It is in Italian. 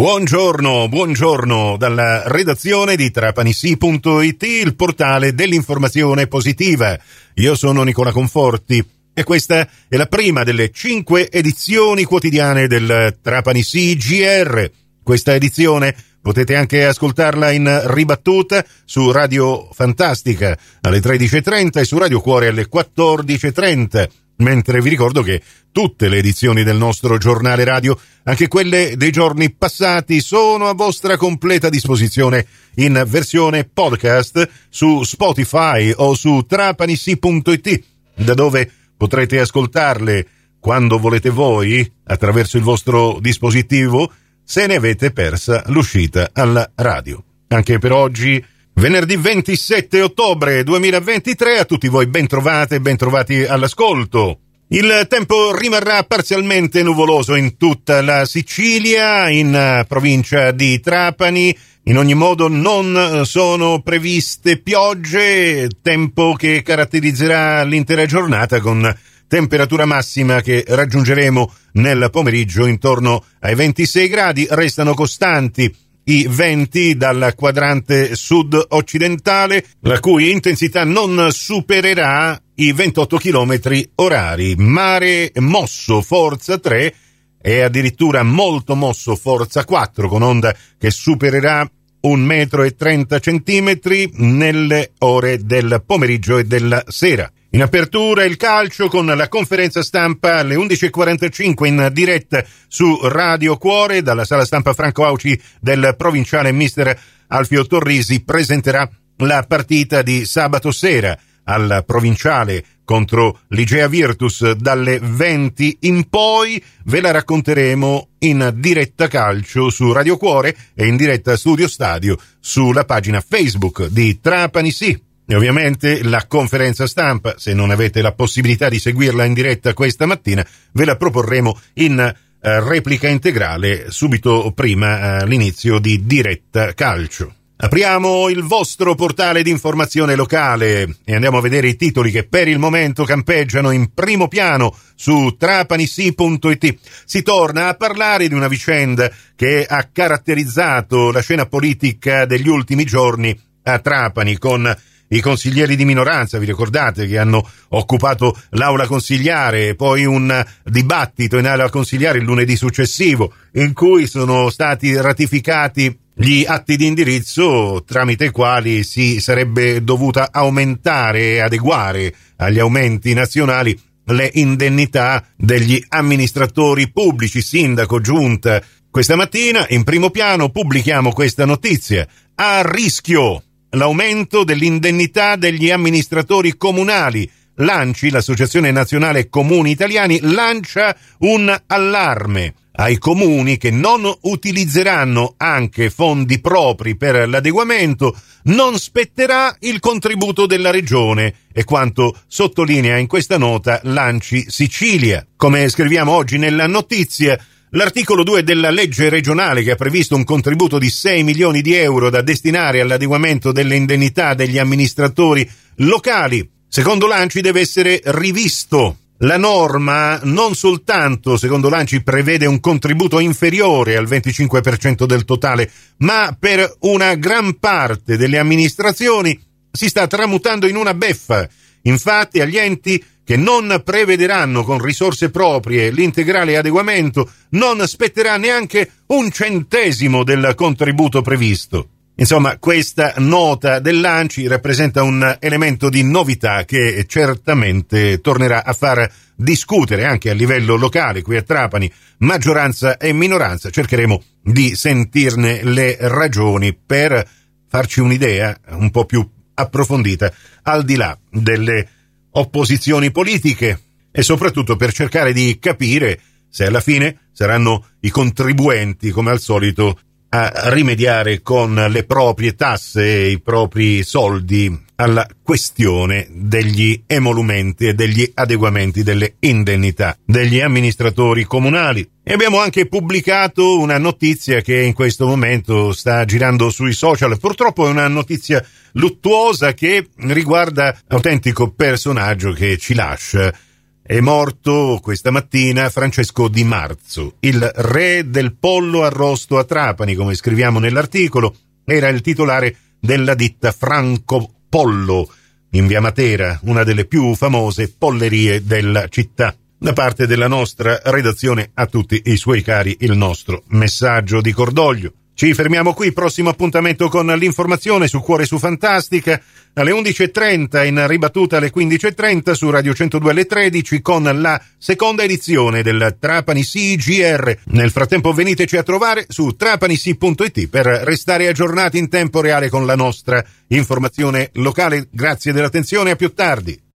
Buongiorno, buongiorno dalla redazione di trapanisi.it, il portale dell'informazione positiva. Io sono Nicola Conforti e questa è la prima delle cinque edizioni quotidiane del Trapanisi GR. Questa edizione potete anche ascoltarla in ribattuta su Radio Fantastica alle 13.30 e su Radio Cuore alle 14.30 mentre vi ricordo che tutte le edizioni del nostro giornale radio, anche quelle dei giorni passati, sono a vostra completa disposizione in versione podcast su Spotify o su trapanissi.it, da dove potrete ascoltarle quando volete voi, attraverso il vostro dispositivo, se ne avete persa l'uscita alla radio. Anche per oggi Venerdì 27 ottobre 2023, a tutti voi ben trovate e ben trovati all'ascolto. Il tempo rimarrà parzialmente nuvoloso in tutta la Sicilia, in eh, provincia di Trapani. In ogni modo non sono previste piogge, tempo che caratterizzerà l'intera giornata con temperatura massima che raggiungeremo nel pomeriggio intorno ai 26 gradi, restano costanti i venti dal quadrante sud-occidentale, la cui intensità non supererà i 28 km orari. Mare mosso forza 3 e addirittura molto mosso forza 4 con onda che supererà un metro e 30 centimetri nelle ore del pomeriggio e della sera. In apertura il calcio con la conferenza stampa alle 11.45 in diretta su Radio Cuore dalla sala stampa Franco Auci del provinciale mister Alfio Torrisi presenterà la partita di sabato sera al provinciale contro l'Igea Virtus dalle 20 in poi ve la racconteremo in diretta calcio su Radio Cuore e in diretta Studio Stadio sulla pagina Facebook di Trapani Sì. E ovviamente la conferenza stampa, se non avete la possibilità di seguirla in diretta questa mattina, ve la proporremo in eh, replica integrale subito prima eh, l'inizio di diretta calcio. Apriamo il vostro portale di informazione locale e andiamo a vedere i titoli che per il momento campeggiano in primo piano su trapanisi.it. Si torna a parlare di una vicenda che ha caratterizzato la scena politica degli ultimi giorni a Trapani con i consiglieri di minoranza, vi ricordate, che hanno occupato l'aula consigliare, poi un dibattito in aula consigliare il lunedì successivo, in cui sono stati ratificati gli atti di indirizzo tramite i quali si sarebbe dovuta aumentare e adeguare agli aumenti nazionali le indennità degli amministratori pubblici, sindaco, giunta. Questa mattina, in primo piano, pubblichiamo questa notizia. A rischio l'aumento dell'indennità degli amministratori comunali. Lanci, l'Associazione Nazionale Comuni Italiani, lancia un allarme ai comuni che non utilizzeranno anche fondi propri per l'adeguamento, non spetterà il contributo della regione, e quanto sottolinea in questa nota Lanci Sicilia. Come scriviamo oggi nella notizia, L'articolo 2 della legge regionale che ha previsto un contributo di 6 milioni di euro da destinare all'adeguamento delle indennità degli amministratori locali, secondo Lanci deve essere rivisto. La norma non soltanto, secondo Lanci, prevede un contributo inferiore al 25% del totale, ma per una gran parte delle amministrazioni si sta tramutando in una beffa. Infatti agli enti che non prevederanno con risorse proprie l'integrale adeguamento, non spetterà neanche un centesimo del contributo previsto. Insomma, questa nota dell'ANCI rappresenta un elemento di novità che certamente tornerà a far discutere anche a livello locale qui a Trapani, maggioranza e minoranza. Cercheremo di sentirne le ragioni per farci un'idea un po' più approfondita al di là delle opposizioni politiche e soprattutto per cercare di capire se alla fine saranno i contribuenti, come al solito, a rimediare con le proprie tasse e i propri soldi alla questione degli emolumenti e degli adeguamenti delle indennità degli amministratori comunali. E abbiamo anche pubblicato una notizia che in questo momento sta girando sui social. Purtroppo è una notizia luttuosa che riguarda autentico personaggio che ci lascia È morto questa mattina Francesco Di Marzo, il re del pollo arrosto a Trapani, come scriviamo nell'articolo, era il titolare della ditta Franco Pollo in via Matera, una delle più famose pollerie della città. Da parte della nostra redazione a tutti i suoi cari il nostro messaggio di cordoglio. Ci fermiamo qui, prossimo appuntamento con l'informazione su Cuore su Fantastica alle 11.30 in ribattuta alle 15.30 su Radio 102 alle 13 con la seconda edizione del Trapani CGR. Nel frattempo veniteci a trovare su trapanisi.it per restare aggiornati in tempo reale con la nostra informazione locale. Grazie dell'attenzione, a più tardi.